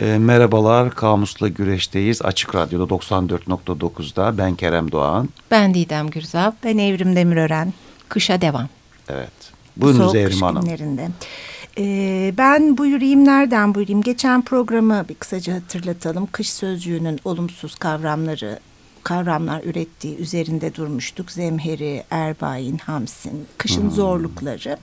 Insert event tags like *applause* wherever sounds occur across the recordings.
E, merhabalar, Kamus'la Güreş'teyiz. Açık Radyo'da 94.9'da. Ben Kerem Doğan. Ben Didem Gürzap. Ben Evrim Demirören. Kışa devam. Evet. Buyurunuz Soğuk Evrim Hanım. Günlerinde. Ee, ben buyurayım nereden buyurayım? Geçen programı bir kısaca hatırlatalım. Kış sözcüğünün olumsuz kavramları kavramlar ürettiği üzerinde durmuştuk. Zemheri, Erbayin, Hamsin, kışın Hmm. zorlukları.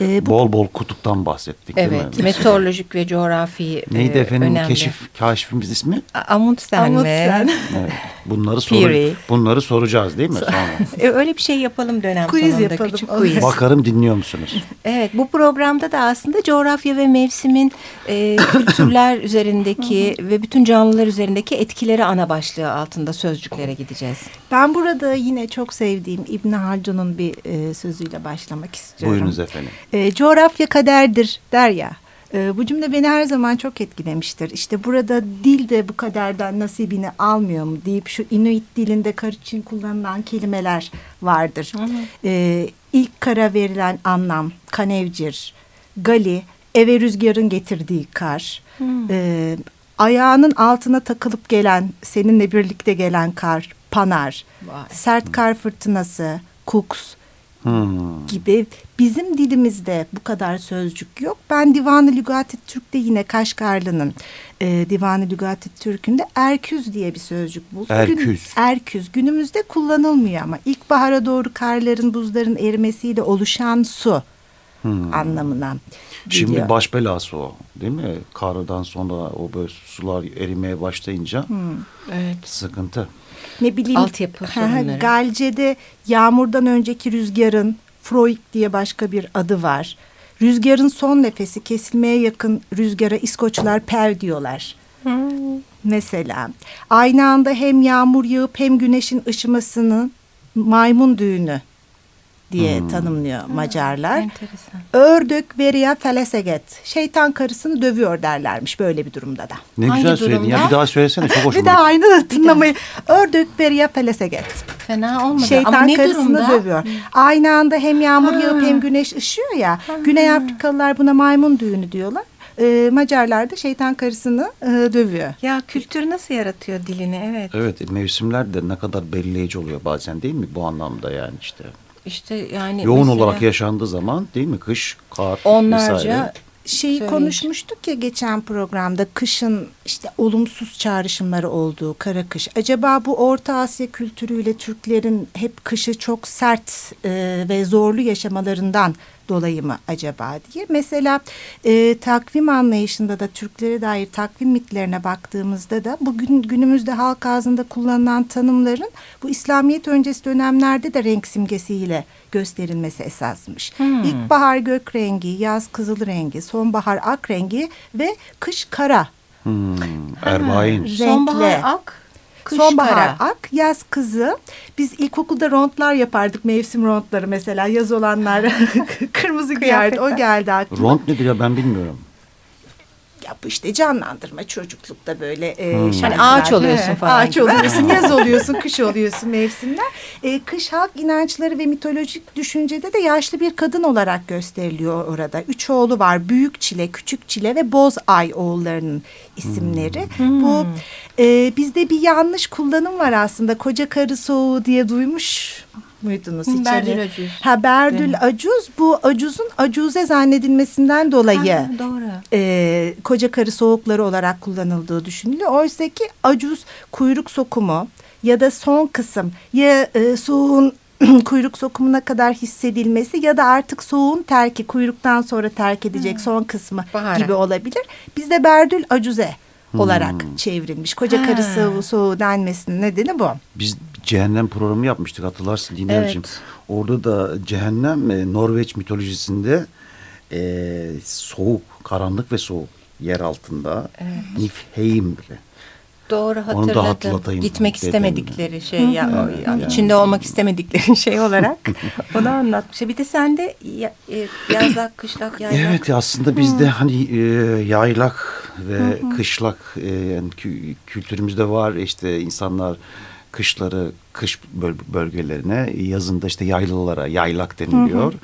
Ee, bu Bol bol kutuptan bahsettik değil Evet, mi? meteorolojik ve coğrafi Neydi e, efendim önemli. keşif kaşifimiz ismi? Amundsen, Amundsen. ve Evet. Bunları soru, bunları soracağız değil mi sonra? *laughs* E, öyle bir şey yapalım dönem Quiz sonunda yapalım, küçük olur. quiz. Bakarım dinliyor musunuz? Evet bu programda da aslında coğrafya ve mevsimin e, *coughs* kültürler üzerindeki ve bütün canlılar üzerindeki etkileri ana başlığı altında sözcüklere gideceğiz. Ben burada yine çok sevdiğim İbn Haldun'un bir e, sözüyle başlamak istiyorum. Buyurunuz efendim. E, coğrafya kaderdir der ya. E, bu cümle beni her zaman çok etkilemiştir. İşte burada dil de bu kaderden nasibini almıyor mu deyip şu Inuit dilinde kar için kullanılan kelimeler vardır. E, ilk kara verilen anlam kanevcir, gali, eve rüzgarın getirdiği kar. E, ayağının altına takılıp gelen, seninle birlikte gelen kar, panar. Vay. Sert kar fırtınası, kuks, Hmm. gibi bizim dilimizde bu kadar sözcük yok. Ben Divan-ı Lügati Türk'te yine Kaşgarlı'nın e, Divan-ı Lügati Türk'ünde erküz diye bir sözcük buldum. Erküz. Gün- erküz. Günümüzde kullanılmıyor ama ilkbahara doğru karların, buzların erimesiyle oluşan su anlamına Şimdi geliyor. baş belası o değil mi? Kardan sonra o böyle sular erimeye başlayınca Evet. sıkıntı. Ne bileyim Altyapı sorunları. Galce'de yağmurdan önceki rüzgarın Freud diye başka bir adı var. Rüzgarın son nefesi kesilmeye yakın rüzgara İskoçlar pev diyorlar. Mesela aynı anda hem yağmur yağıp hem güneşin ışımasını maymun düğünü diye tanımlıyor Macarlar. Enteresan. Ördök veria feleseget. Şeytan karısını dövüyor derlermiş böyle bir durumda da. Ne Hangi güzel söyledin ya bir daha söylesene çok *laughs* hoşuma Bir daha aynı tınlamayı. Ördök veria feleseget. Fena olmadı ama Şeytan ne karısını durumda? dövüyor. Aynı anda hem yağmur yağıp hem güneş ışıyor ya. Güney Afrikalılar buna maymun düğünü diyorlar. Ee, Macarlar da şeytan karısını e, dövüyor. Ya kültür nasıl yaratıyor dilini evet. Evet mevsimler de ne kadar belirleyici oluyor bazen değil mi bu anlamda yani işte. İşte yani Yoğun mesela olarak yaşandığı zaman değil mi kış, kar onlarca vesaire. Şeyi Söyleyin. konuşmuştuk ya geçen programda kışın işte olumsuz çağrışımları olduğu kara kış. Acaba bu Orta Asya kültürüyle Türklerin hep kışı çok sert e, ve zorlu yaşamalarından dolayı mı acaba diye. Mesela e, takvim anlayışında da Türklere dair takvim mitlerine baktığımızda da bugün günümüzde halk ağzında kullanılan tanımların bu İslamiyet öncesi dönemlerde de renk simgesiyle gösterilmesi esasmış. İlkbahar gök rengi, yaz kızıl rengi, sonbahar ak rengi ve kış kara. Hmm, Erbain. Renkle. sonbahar ak, kış Sonbahar kara. ak, yaz kızı. Biz ilkokulda rondlar yapardık, mevsim rondları mesela. Yaz olanlar *laughs* kırmızı giyerdi. O geldi aklıma. Ront nedir ya ben bilmiyorum. Ya bu işte canlandırma çocuklukta böyle e, Hmm. şarkılar. Hani ağaç oluyorsun falan Ağaç gibi. oluyorsun, *laughs* yaz oluyorsun, kış oluyorsun mevsimler. E, kış halk inançları ve mitolojik düşüncede de yaşlı bir kadın olarak gösteriliyor orada. Üç oğlu var. Büyük Çile, Küçük Çile ve Boz Ay oğullarının isimleri. Bu e, bizde bir yanlış kullanım var aslında. Koca karı soğuğu diye duymuş muydunuz? Hiç? Berdül Acuz. Ha Berdül Acuz bu Acuz'un Acuze zannedilmesinden dolayı Ha, doğru. e, koca karı soğukları olarak kullanıldığı düşünülüyor. Oysa ki acuz kuyruk sokumu ya da son kısım ya e, soğuğun *clears throat* kuyruk sokumuna kadar hissedilmesi ya da artık soğuğun terki kuyruktan sonra terk edecek son kısmı Bahara. gibi olabilir. Bizde berdül acuze olarak çevrilmiş. Koca karı Ha. soğuğu, soğuğu denmesinin nedeni bu. Biz cehennem programı yapmıştık hatırlarsın Diner'cim. Evet. Orada da cehennem e, Norveç mitolojisinde e, soğuk, karanlık ve soğuk yer altında. Niflheim bile. Doğru Onu da hatırladım. hatırlatayım Gitmek istemedikleri şey ya, Evet, yani yani. içinde olmak istemedikleri *laughs* şey olarak onu anlatmış. Bir de sende ya, e, yazlak, kışlak, yaylak. Evet aslında bizde hani e, yaylak ve kışlak e, yani kü- kültürümüzde var işte insanlar kışları kış bölgelerine, yazında işte yaylılara yaylak deniliyor. Hı hı.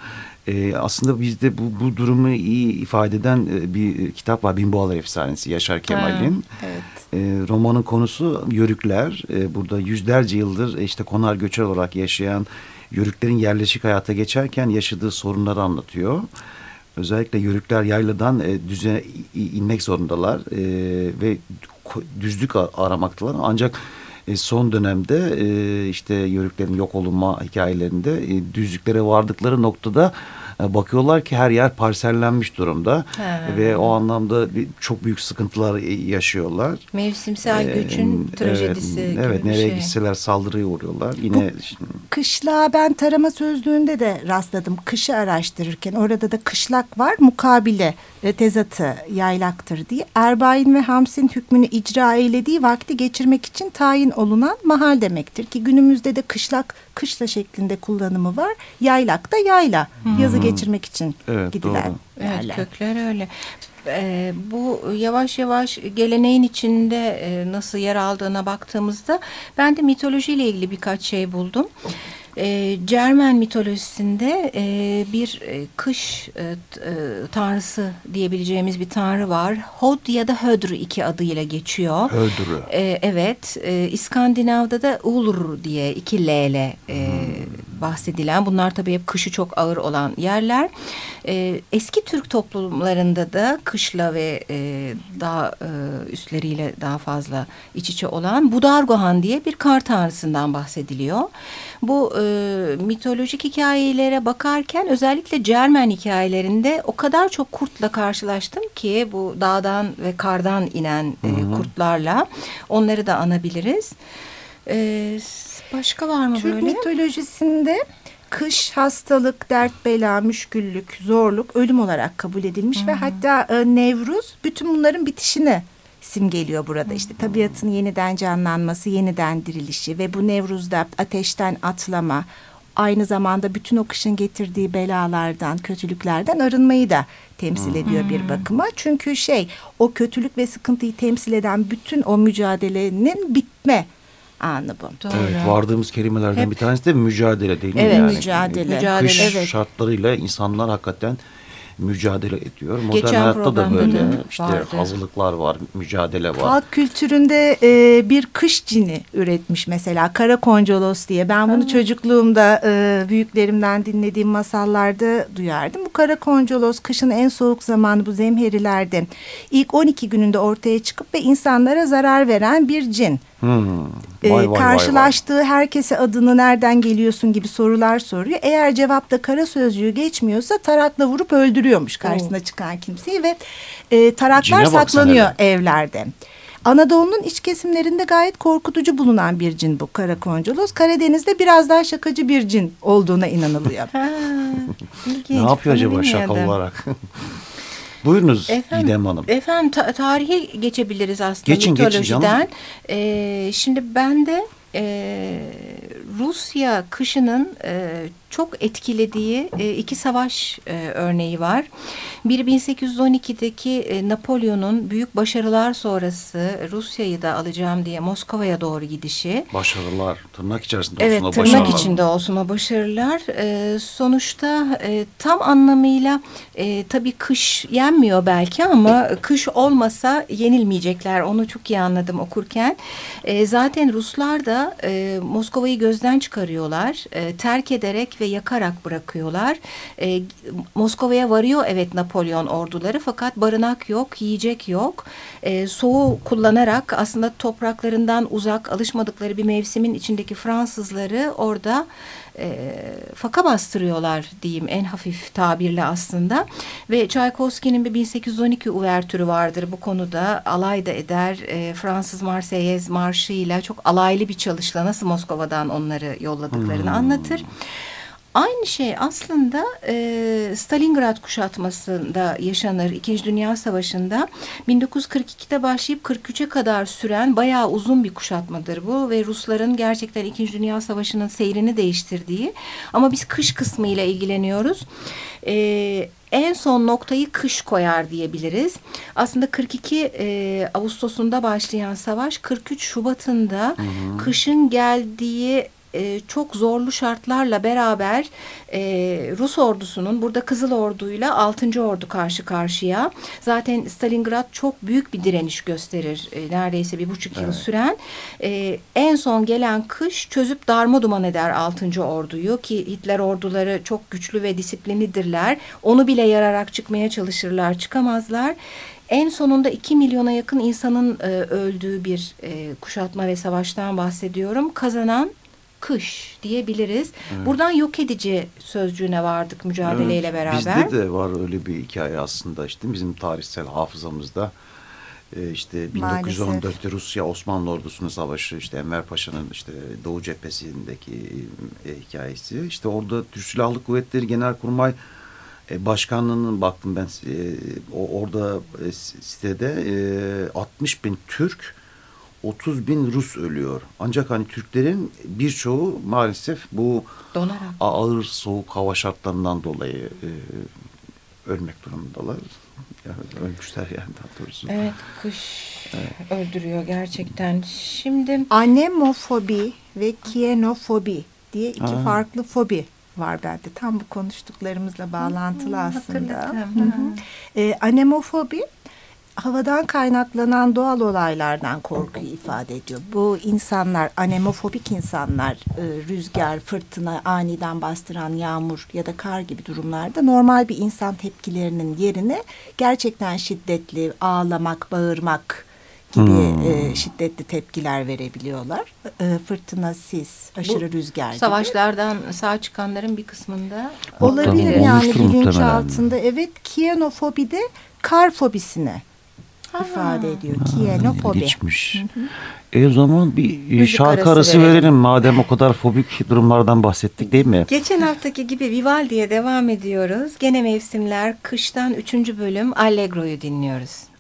E, aslında bizde bu, bu durumu iyi ifade eden e, bir kitap var. Binboğalar Efsanesi Yaşar Kemal'in. Evet. E, romanın konusu yörükler. E, burada yüzlerce yıldır e, işte konar göçer olarak yaşayan yörüklerin yerleşik hayata geçerken yaşadığı sorunları anlatıyor. Özellikle yörükler yayladan e, düzene inmek zorundalar e, ve düzlük aramaktalar. Ancak e, son dönemde e, işte yörüklerin yok olunma hikayelerinde e, düzlüklere vardıkları noktada bakıyorlar ki her yer parsellenmiş durumda He. ve o anlamda bir, çok büyük sıkıntılar yaşıyorlar. Mevsimsel ee, göçün trajedisi evet, gibi Evet nereye şey. gitseler saldırıya uğruyorlar. Yine Bu, kışlağa ben tarama sözlüğünde de rastladım. Kışı araştırırken orada da kışlak var mukabile e, tezatı yaylaktır diye. Erbain ve Hams'in hükmünü icra eylediği vakti geçirmek için tayin olunan mahal demektir ki günümüzde de kışlak kışla şeklinde kullanımı var. Yaylak da yayla. Hmm. Yazı geçirmek için evet, gidilen doğru. yerler. Evet, kökler öyle. Ee, bu yavaş yavaş geleneğin içinde e, nasıl yer aldığına baktığımızda ben de mitolojiyle ilgili birkaç şey buldum. E, Cermen mitolojisinde e, bir e, kış e, e, tanrısı diyebileceğimiz bir tanrı var. Hod ya da Hödr iki adıyla geçiyor. Hödr. E, evet. E, İskandinav'da da Ulr diye iki L ile e, hmm. Bahsedilen. Bunlar tabii hep kışı çok ağır olan yerler. E, eski Türk toplumlarında da kışla ve e, dağ e, üstleriyle daha fazla iç içe olan Budargohan diye bir kar tanrısından bahsediliyor. Bu e, mitolojik hikayelere bakarken özellikle Cermen hikayelerinde o kadar çok kurtla karşılaştım ki bu dağdan ve kardan inen e, kurtlarla onları da anabiliriz. E, başka var mı Türk böyle? Türk mitolojisinde kış, hastalık, dert, bela, müşküllük, zorluk, ölüm olarak kabul edilmiş -hı. ve hatta e, Nevruz bütün bunların bitişini simgeliyor burada. İşte tabiatın yeniden canlanması, yeniden dirilişi ve bu Nevruz'da ateşten atlama, aynı zamanda bütün o kışın getirdiği belalardan, kötülüklerden arınmayı da temsil ediyor bir bakıma. Çünkü şey o kötülük ve sıkıntıyı temsil eden bütün o mücadelenin bitme anı bu. Doğru. Evet, vardığımız kelimelerden Hep, bir tanesi de mücadele değil mi? Evet, yani? mücadele. mücadele. Kış evet. şartlarıyla insanlar hakikaten mücadele ediyor. Modern Geçen hayatta da böyle de işte vardı. hazırlıklar var, mücadele var. Halk kültüründe e, bir kış cini üretmiş mesela Kara Koncolos diye. Ben bunu ha. çocukluğumda e, büyüklerimden dinlediğim masallarda duyardım. Bu Kara Koncolos kışın en soğuk zamanı bu zemherilerde ilk 12 gününde ortaya çıkıp ve insanlara zarar veren bir cin. Hmm. Vay, vay, karşılaştığı vay, vay. herkese adını nereden geliyorsun gibi sorular soruyor. Eğer cevapta kara sözcüğü geçmiyorsa tarakla vurup öldürüyormuş karşısına oh. çıkan kimseyi ve e, taraklar saklanıyor evlerde. Anadolu'nun iç kesimlerinde gayet korkutucu bulunan bir cin bu Karakoncolos. Karadeniz'de biraz daha şakacı bir cin olduğuna inanılıyor. *laughs* ha, *laughs* ne yapıyor acaba şaka olarak? *laughs* Buyurunuz efendim, Gidem Hanım. Efendim ta tarihe geçebiliriz aslında geçin, mitolojiden. Geçin canım. Ee, şimdi ben de e, Rusya kışının e, çok etkilediği e, iki savaş e, örneği var. Biri 1812'deki e, Napolyon'un büyük başarılar sonrası Rusya'yı da alacağım diye Moskova'ya doğru gidişi. Başarılar tırnak içerisinde evet, olsun o başarılar. Evet tırnak içinde olsun o başarılar. E, sonuçta e, tam anlamıyla e, tabii kış yenmiyor belki ama kış olmasa yenilmeyecekler. Onu çok iyi anladım okurken. E, zaten Ruslar da e, Moskova'yı gözden çıkarıyorlar. E, terk ederek ve yakarak bırakıyorlar. E, Moskova'ya varıyor evet Napolyon orduları fakat barınak yok, yiyecek yok. E, soğuğu kullanarak aslında topraklarından uzak alışmadıkları bir mevsimin içindeki Fransızları orada e, faka bastırıyorlar diyeyim en hafif tabirle aslında. Ve Tchaikovsky'nin bir 1812 uvertürü vardır bu konuda. Alay da eder. E, Fransız Marseillaise marşıyla çok alaylı bir çalışla nasıl Moskova'dan onları yolladıklarını hmm. anlatır. Aynı şey aslında e, Stalingrad kuşatmasında yaşanır. İkinci Dünya Savaşı'nda 1942'de başlayıp 43'e kadar süren bayağı uzun bir kuşatmadır bu ve Rusların gerçekten İkinci Dünya Savaşı'nın seyrini değiştirdiği ama biz kış kısmı ile ilgileniyoruz. E, en son noktayı kış koyar diyebiliriz. Aslında 42 e, Ağustos'unda başlayan savaş 43 Şubat'ında hı hı. kışın geldiği e, çok zorlu şartlarla beraber e, Rus ordusunun burada Kızıl Ordu'yla 6. Ordu karşı karşıya. Zaten Stalingrad çok büyük bir direniş gösterir. E, neredeyse bir buçuk yıl evet. süren. E, en son gelen kış çözüp darma duman eder 6. Ordu'yu ki Hitler orduları çok güçlü ve disiplinlidirler. Onu bile yararak çıkmaya çalışırlar, çıkamazlar. En sonunda 2 milyona yakın insanın e, öldüğü bir e, kuşatma ve savaştan bahsediyorum. Kazanan kış diyebiliriz. Evet. Buradan yok edici sözcüğüne vardık mücadeleyle evet, beraber. Bizde de var öyle bir hikaye aslında işte bizim tarihsel hafızamızda. Ee, işte 1914'te Rusya Osmanlı ordusunu savaşı işte Enver Paşa'nın işte Doğu cephesindeki e, hikayesi. İşte orada Türk Silahlı Kuvvetleri Genelkurmay e, Başkanlığı'nın baktım ben e, orada e, sitede e, 60 bin Türk 30 bin Rus ölüyor. Ancak hani Türklerin birçoğu maalesef bu Donarak. ağır soğuk hava şartlarından dolayı e, ölmek durumundalar. Yani ölmüşler yani daha doğrusu. Evet kış evet. öldürüyor gerçekten. Şimdi anemofobi ve kienofobi diye iki ha. farklı fobi var bende. Tam bu konuştuklarımızla bağlantılı hmm, aslında. Hı -hı. Ee, anemofobi havadan kaynaklanan doğal olaylardan korkuyu ifade ediyor. Bu insanlar, anemofobik insanlar, e, rüzgar, fırtına, aniden bastıran yağmur ya da kar gibi durumlarda normal bir insan tepkilerinin yerine gerçekten şiddetli ağlamak, bağırmak gibi hmm. e, şiddetli tepkiler verebiliyorlar. E, fırtına, sis, aşırı Bu, rüzgar gibi. Savaşlardan sağ çıkanların bir kısmında olabilir yani bilinç altında. Evet, kiyanofobi de kar fobisine ifade ediyor. Kienofobi. Geçmiş. E o zaman bir Müzik şarkı arası, arası verelim. verelim. Madem o kadar fobik durumlardan bahsettik değil mi? Geçen haftaki gibi Vivaldi'ye devam ediyoruz. Gene mevsimler kıştan üçüncü bölüm Allegro'yu dinliyoruz.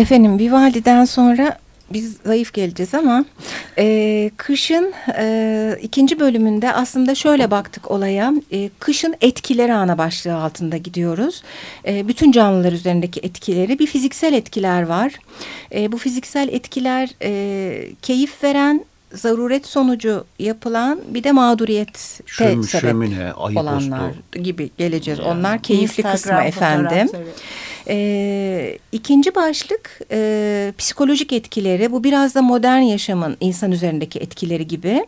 Efendim Vivaldi'den sonra biz zayıf geleceğiz ama e, kışın e, ikinci bölümünde aslında şöyle baktık olaya. E, kışın etkileri ana başlığı altında gidiyoruz. E, bütün canlılar üzerindeki etkileri bir fiziksel etkiler var. E, bu fiziksel etkiler e, keyif veren zaruret sonucu yapılan bir de mağduriyet Şöm, sebep şömine, olanlar gibi geleceğiz. Yani. Onlar keyifli Instagram kısmı efendim. fotoğrafları. Ee, ikinci başlık e, psikolojik etkileri. Bu biraz da modern yaşamın insan üzerindeki etkileri gibi.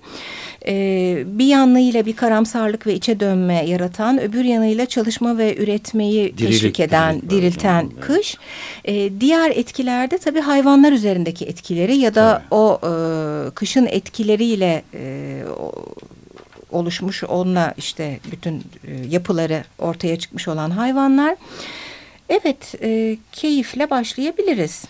Ee, bir yanıyla bir karamsarlık ve içe dönme yaratan, öbür yanıyla çalışma ve üretmeyi Dirilik, teşvik eden, dirilik dirilten evet. kış. Ee, diğer etkilerde tabii hayvanlar üzerindeki etkileri ya da o e, kışın etkileriyle e, o, oluşmuş onunla işte bütün e, yapıları ortaya çıkmış olan hayvanlar. Evet, e, keyifle başlayabiliriz.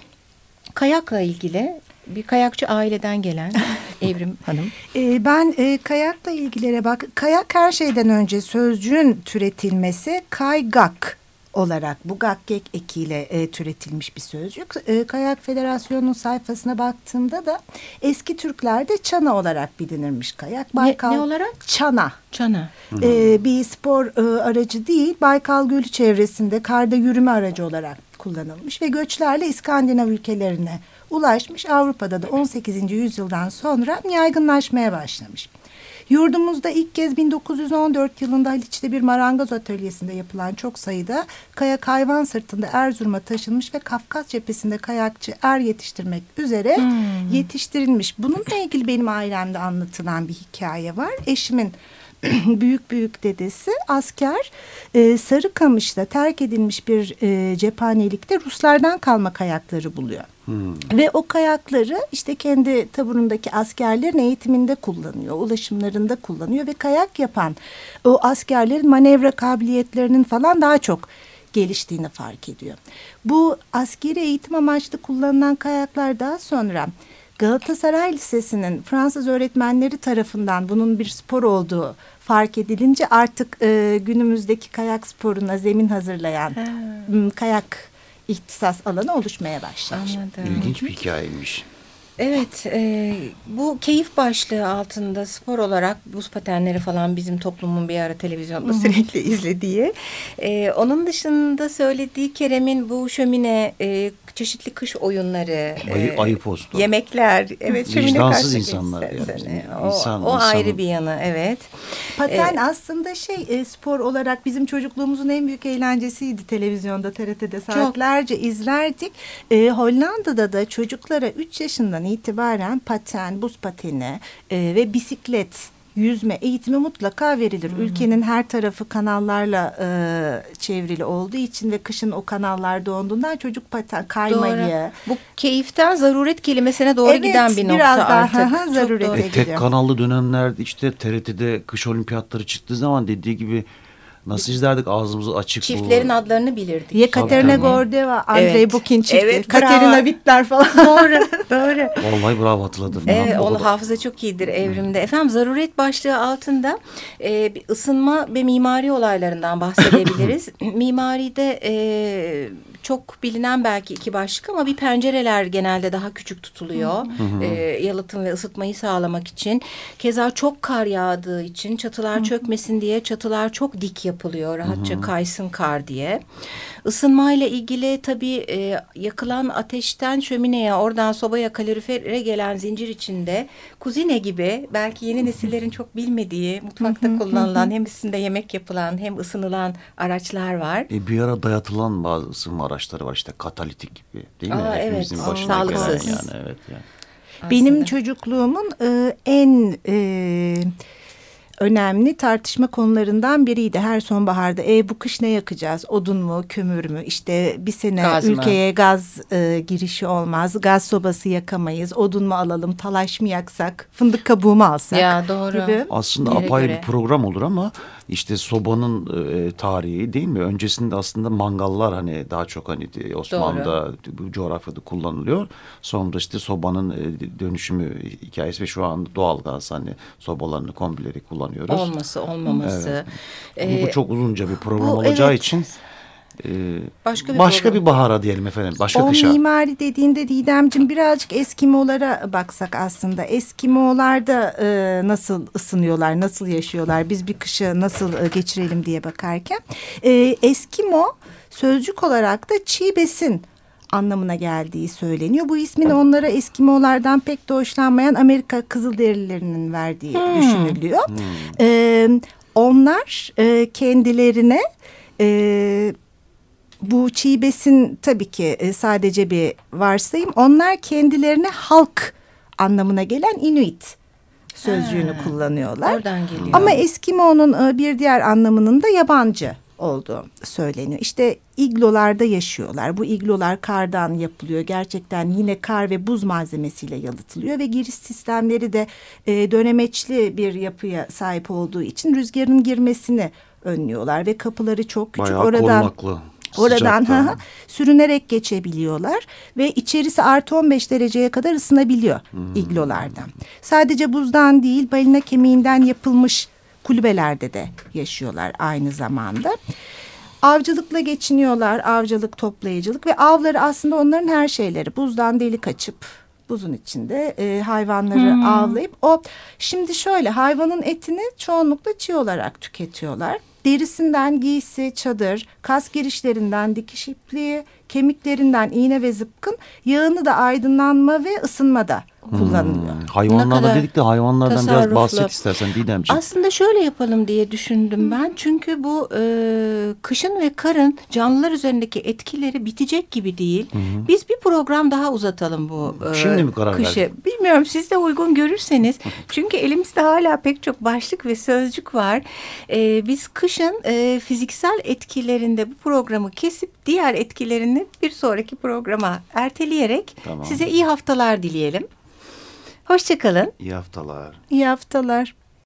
Kayakla ilgili bir kayakçı aileden gelen *laughs* Evrim Hanım. Ee, ben e, kayakla ilgilere bak. Kayak her şeyden önce sözcüğün türetilmesi kaygak olarak bu gakkek ekiyle e, türetilmiş bir sözcük. E, Kayak Federasyonu'nun sayfasına baktığımda da eski Türklerde çana olarak bilinirmiş kayak. Ne, ne olarak? Çana. Çana. Ee, bir spor e, aracı değil, Baykal Gölü çevresinde karda yürüme aracı olarak kullanılmış ve göçlerle İskandinav ülkelerine ulaşmış. Avrupa'da da 18. yüzyıldan sonra yaygınlaşmaya başlamış. Yurdumuzda ilk kez 1914 yılında Haliç'te bir marangoz atölyesinde yapılan çok sayıda kayak hayvan sırtında Erzurum'a taşınmış ve Kafkas cephesinde kayakçı er yetiştirmek üzere yetiştirilmiş. Bununla ilgili benim ailemde anlatılan bir hikaye var. Eşimin *clears throat* büyük büyük dedesi asker e, Sarıkamış'ta terk edilmiş bir e, cephanelikte Ruslardan kalma kayakları buluyor. Ve o kayakları işte kendi taburundaki askerlerin eğitiminde kullanıyor, ulaşımlarında kullanıyor ve kayak yapan o askerlerin manevra kabiliyetlerinin falan daha çok geliştiğini fark ediyor. Bu askeri eğitim amaçlı kullanılan kayaklar daha sonra Galatasaray Lisesi'nin Fransız öğretmenleri tarafından bunun bir spor olduğu fark edilince artık e, günümüzdeki kayak sporuna zemin hazırlayan m, kayak ihtisas alanı oluşmaya başlamış. Anladım. İlginç bir hikayeymiş. Evet, e, bu keyif başlığı altında spor olarak buz patenleri falan bizim toplumun bir ara televizyonda sürekli *laughs* izlediği. E, onun dışında söylediği Kerem'in bu şömine, e, çeşitli kış oyunları, Ayı- e, ayı postu. yemekler, evet Vicdansız insanlar yani. O, İnsan- o insanın- ayrı bir yanı, evet. Paten aslında şey e, spor olarak bizim çocukluğumuzun en büyük eğlencesiydi televizyonda TRT'de saatlerce izlerdik. E, Hollanda'da da çocuklara 3 yaşından itibaren paten, buz pateni e, ve bisiklet yüzme eğitimi mutlaka verilir. Ülkenin her tarafı kanallarla e, çevrili olduğu için ve kışın o kanallar donduğundan çocuk paten kaymayı Doğru. Bu keyiften zaruret kelimesine doğru Evet, giden bir nokta biraz daha, artık. *laughs* hı hı, zarurete doğru. E, gidiyor. tek kanallı dönemlerde işte TRT'de kış olimpiyatları çıktığı zaman dediği gibi nasıl izlerdik ağzımızı açık. bu- Çiftlerin adlarını bilirdik. Tabii. Gordeva, Andrei Evet. Bukin çifti, Evet, Katerina bravo. Wittler falan. *laughs* doğru, doğru. Vallahi bravo hatırladım. Evet, Ya, o onun da- hafıza çok iyidir evrimde. Efendim zaruret başlığı altında e, bir ısınma ve mimari olaylarından bahsedebiliriz. *coughs* Mimaride e, çok bilinen belki iki başlık ama bir pencereler genelde daha küçük tutuluyor. E, yalıtım ve ısıtmayı sağlamak için. Keza çok kar yağdığı için çatılar çökmesin diye çatılar çok dik yapılıyor. Rahatça kaysın kar diye. Isınmayla ilgili tabii e, yakılan ateşten şömineye, oradan sobaya, kalorifere gelen zincir içinde kuzine gibi belki yeni nesillerin çok bilmediği mutfakta kullanılan hem üstünde yemek yapılan hem ısınılan araçlar var. E, bir ara dayatılan bazı ısınma araçları var işte katalitik gibi değil mi? Aa, evet. Hepimizin Aa, başına sağlıksız. gelen yani evet yani. Benim çocukluğumun e, en e, önemli tartışma konularından biriydi. Her sonbaharda e, bu kış ne yakacağız? Odun mu, kömür mü? İşte bir sene Gaz mı? ülkeye gaz e, girişi olmaz. Gaz sobası yakamayız. Odun mu alalım, talaş mı yaksak, fındık kabuğu mu alsak? Ya doğru. gibi. Aslında Yere apayrı göre. bir program olur ama işte sobanın e, tarihi değil mi? Öncesinde aslında mangallar hani daha çok hani e, Osmanlı'da bu coğrafyada kullanılıyor. Sonra işte sobanın e, dönüşümü hikayesi ve şu an doğalgaz hani sobalarını kombileri kullanıyoruz. Olması olmaması. Bu- Ee, bu çok uzunca bir program bu, olacağı evet. için Ee, Başka bir başka program. bir bahara diyelim efendim. Başka o kışa. mimari dediğinde Didemciğim birazcık Eskimolara baksak aslında. Eskimolar da e, nasıl ısınıyorlar, nasıl yaşıyorlar, biz bir kışı nasıl e, geçirelim diye bakarken. E, Eskimo sözcük olarak da çiğ besin anlamına geldiği söyleniyor. Bu ismin onlara Eskimolardan pek de hoşlanmayan Amerika Kızılderililerinin verdiği düşünülüyor. E, onlar e, kendilerine... E, bu çiğ besin tabii ki e, sadece bir varsayım. Onlar kendilerine halk anlamına gelen Inuit sözcüğünü Ha, kullanıyorlar. Oradan geliyor. Ama Eskimo'nun e, bir diğer anlamının da yabancı olduğu söyleniyor. İşte iglolarda yaşıyorlar. Bu iglolar kardan yapılıyor. Gerçekten yine kar ve buz malzemesiyle yalıtılıyor ve giriş sistemleri de e, dönemeçli bir yapıya sahip olduğu için rüzgarın girmesini önlüyorlar ve kapıları çok küçük. Bayağı Oradan korunaklı. Oradan hı hı, sürünerek geçebiliyorlar ve içerisi artı 15 dereceye kadar ısınabiliyor Hmm. iglolardan. Sadece buzdan değil balina kemiğinden yapılmış kulübelerde de yaşıyorlar aynı zamanda. Avcılıkla geçiniyorlar, avcılık, toplayıcılık ve avları aslında onların her şeyleri. Buzdan delik açıp buzun içinde e, hayvanları avlayıp o şimdi şöyle hayvanın etini çoğunlukla çiğ olarak tüketiyorlar. Derisinden giysi, çadır, kas girişlerinden dikiş ipliği, kemiklerinden iğne ve zıpkın, yağını da aydınlanma ve ısınmada kullanılıyor. Hmm, Hayvanlardan kadar dedik de hayvanlardan biraz bahset istersen Didemciğim. Aslında şöyle yapalım diye düşündüm ben. Çünkü bu e, kışın ve karın canlılar üzerindeki etkileri bitecek gibi değil. Biz bir program daha uzatalım bu e, Şimdi mi karar kışı. verdin? Bilmiyorum siz de uygun görürseniz. *laughs* Çünkü elimizde hala pek çok başlık ve sözcük var. E, biz kışın e, fiziksel etkilerinde bu programı kesip diğer etkilerini bir sonraki programa erteleyerek Tamam. size iyi haftalar dileyelim. Hoşçakalın. İyi haftalar. İyi haftalar.